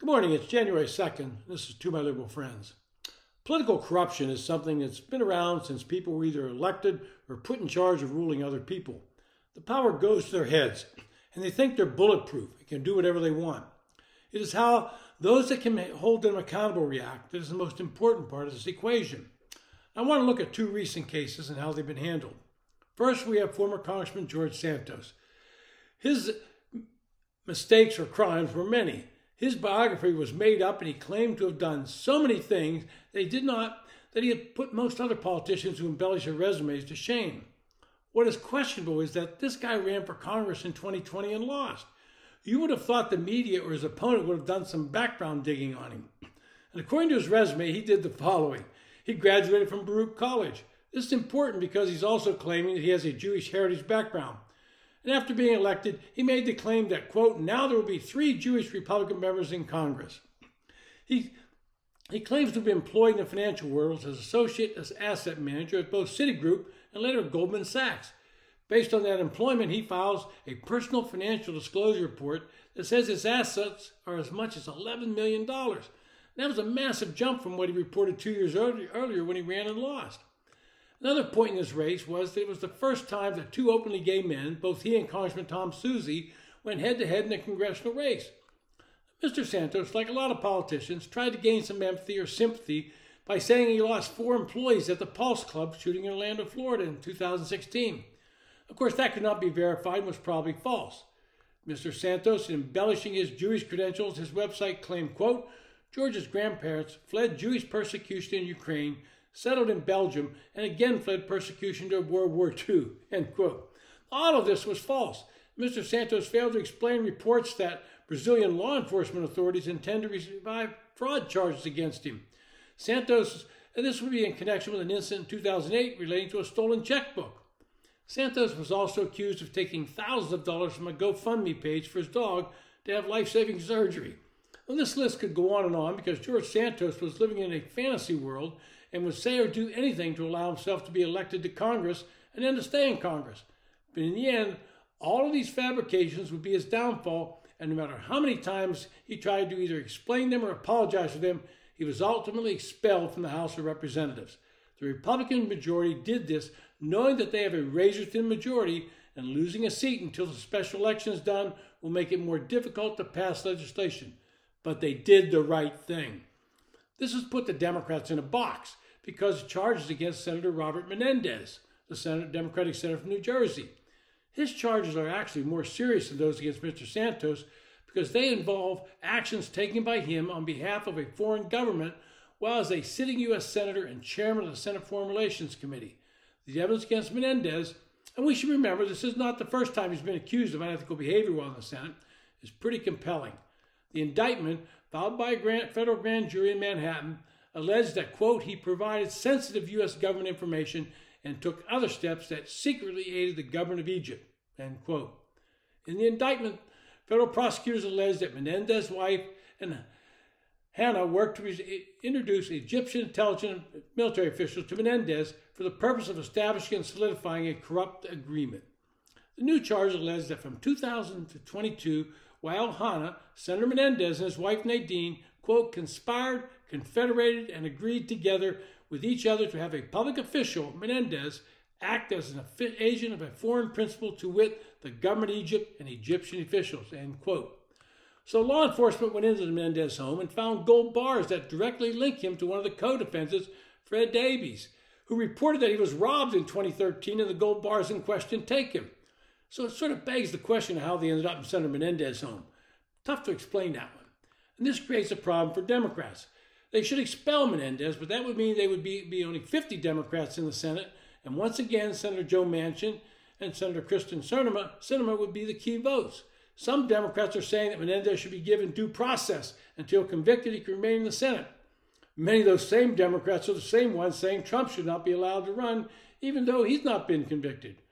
Good morning. It's January 2nd. This is to my liberal friends. Political corruption is something that's been around since people were either elected or put in charge of ruling other people. The power goes to their heads, and they think they're bulletproof and can do whatever they want. It is how those that can hold them accountable react that is the most important part of this equation. I want to look at two recent cases and how they've been handled. First, we have former Congressman George Santos. His mistakes or crimes were many, his biography was made up and he claimed to have done so many things that he did not that he had put most other politicians who embellish their resumes to shame. What is questionable is that this guy ran for Congress in 2020 and lost. You would have thought the media or his opponent would have done some background digging on him. And according to his resume, he did the following. He graduated from Baruch College. This is important because he's also claiming that he has a Jewish heritage background and after being elected, he made the claim that, quote, now there will be three Jewish Republican members in Congress. He, he claims to be employed in the financial world as associate as asset manager at both Citigroup and later Goldman Sachs. Based on that employment, he files a personal financial disclosure report that says his assets are as much as $11 million. That was a massive jump from what he reported two years earlier when he ran and lost. Another point in this race was that it was the first time that two openly gay men, both he and Congressman Tom Suozzi, went head to head in a congressional race. Mr. Santos, like a lot of politicians, tried to gain some empathy or sympathy by saying he lost four employees at the Pulse Club shooting in Orlando, Florida in 2016. Of course, that could not be verified and was probably false. Mr. Santos, in embellishing his Jewish credentials, his website claimed, quote, George's grandparents fled Jewish persecution in Ukraine settled in Belgium, and again fled persecution during World War II. End quote. All of this was false. Mr. Santos failed to explain reports that Brazilian law enforcement authorities intend to revive fraud charges against him. Santos, and this would be in connection with an incident in 2008 relating to a stolen checkbook. Santos was also accused of taking thousands of dollars from a GoFundMe page for his dog to have life saving surgery. Well, this list could go on and on because George Santos was living in a fantasy world and would say or do anything to allow himself to be elected to Congress and then to stay in Congress. But in the end, all of these fabrications would be his downfall, and no matter how many times he tried to either explain them or apologize for them, he was ultimately expelled from the House of Representatives. The Republican majority did this knowing that they have a razor thin majority, and losing a seat until the special election is done will make it more difficult to pass legislation. But they did the right thing. This has put the Democrats in a box because charges against Senator Robert Menendez, the Senate, Democratic senator from New Jersey. His charges are actually more serious than those against Mr. Santos because they involve actions taken by him on behalf of a foreign government while as a sitting U.S. Senator and chairman of the Senate Foreign Relations Committee. The evidence against Menendez, and we should remember this is not the first time he's been accused of unethical behavior while in the Senate, is pretty compelling. The indictment, filed by a federal grand jury in Manhattan, alleged that, quote, he provided sensitive U.S. government information and took other steps that secretly aided the government of Egypt, end quote. In the indictment, federal prosecutors alleged that Menendez's wife and Hana worked to introduce Egyptian intelligence military officials to Menendez for the purpose of establishing and solidifying a corrupt agreement. The new charge alleged that from 2000 to 22, while Hana, Senator Menendez, and his wife Nadine, quote, conspired confederated and agreed together with each other to have a public official, Menendez, act as an agent of a foreign principal to wit the government of Egypt and Egyptian officials, end quote. So law enforcement went into the Menendez home and found gold bars that directly link him to one of the co-defendants, Fred Daibes, who reported that he was robbed in 2013 and the gold bars in question take him. So it sort of begs the question of how they ended up in Senator Menendez's home. Tough to explain that one. And this creates a problem for Democrats. They should expel Menendez, but that would mean they would be, be only 50 Democrats in the Senate. And once again, Senator Joe Manchin and Senator Kyrsten Sinema, Sinema would be the key votes. Some Democrats are saying that Menendez should be given due process until convicted he can remain in the Senate. Many of those same Democrats are the same ones saying Trump should not be allowed to run, even though he's not been convicted.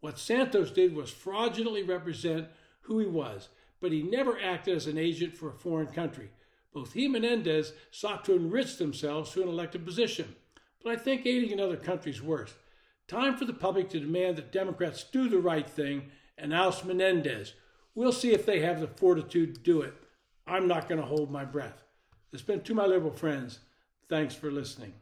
What Santos did was fraudulently represent who he was, but he never acted as an agent for a foreign country. Both he and Menendez sought to enrich themselves to an elected position, but I think aiding another country's worse. Time for the public to demand that Democrats do the right thing and oust Menendez. We'll see if they have the fortitude to do it. I'm not going to hold my breath. It's been to my liberal friends. Thanks for listening.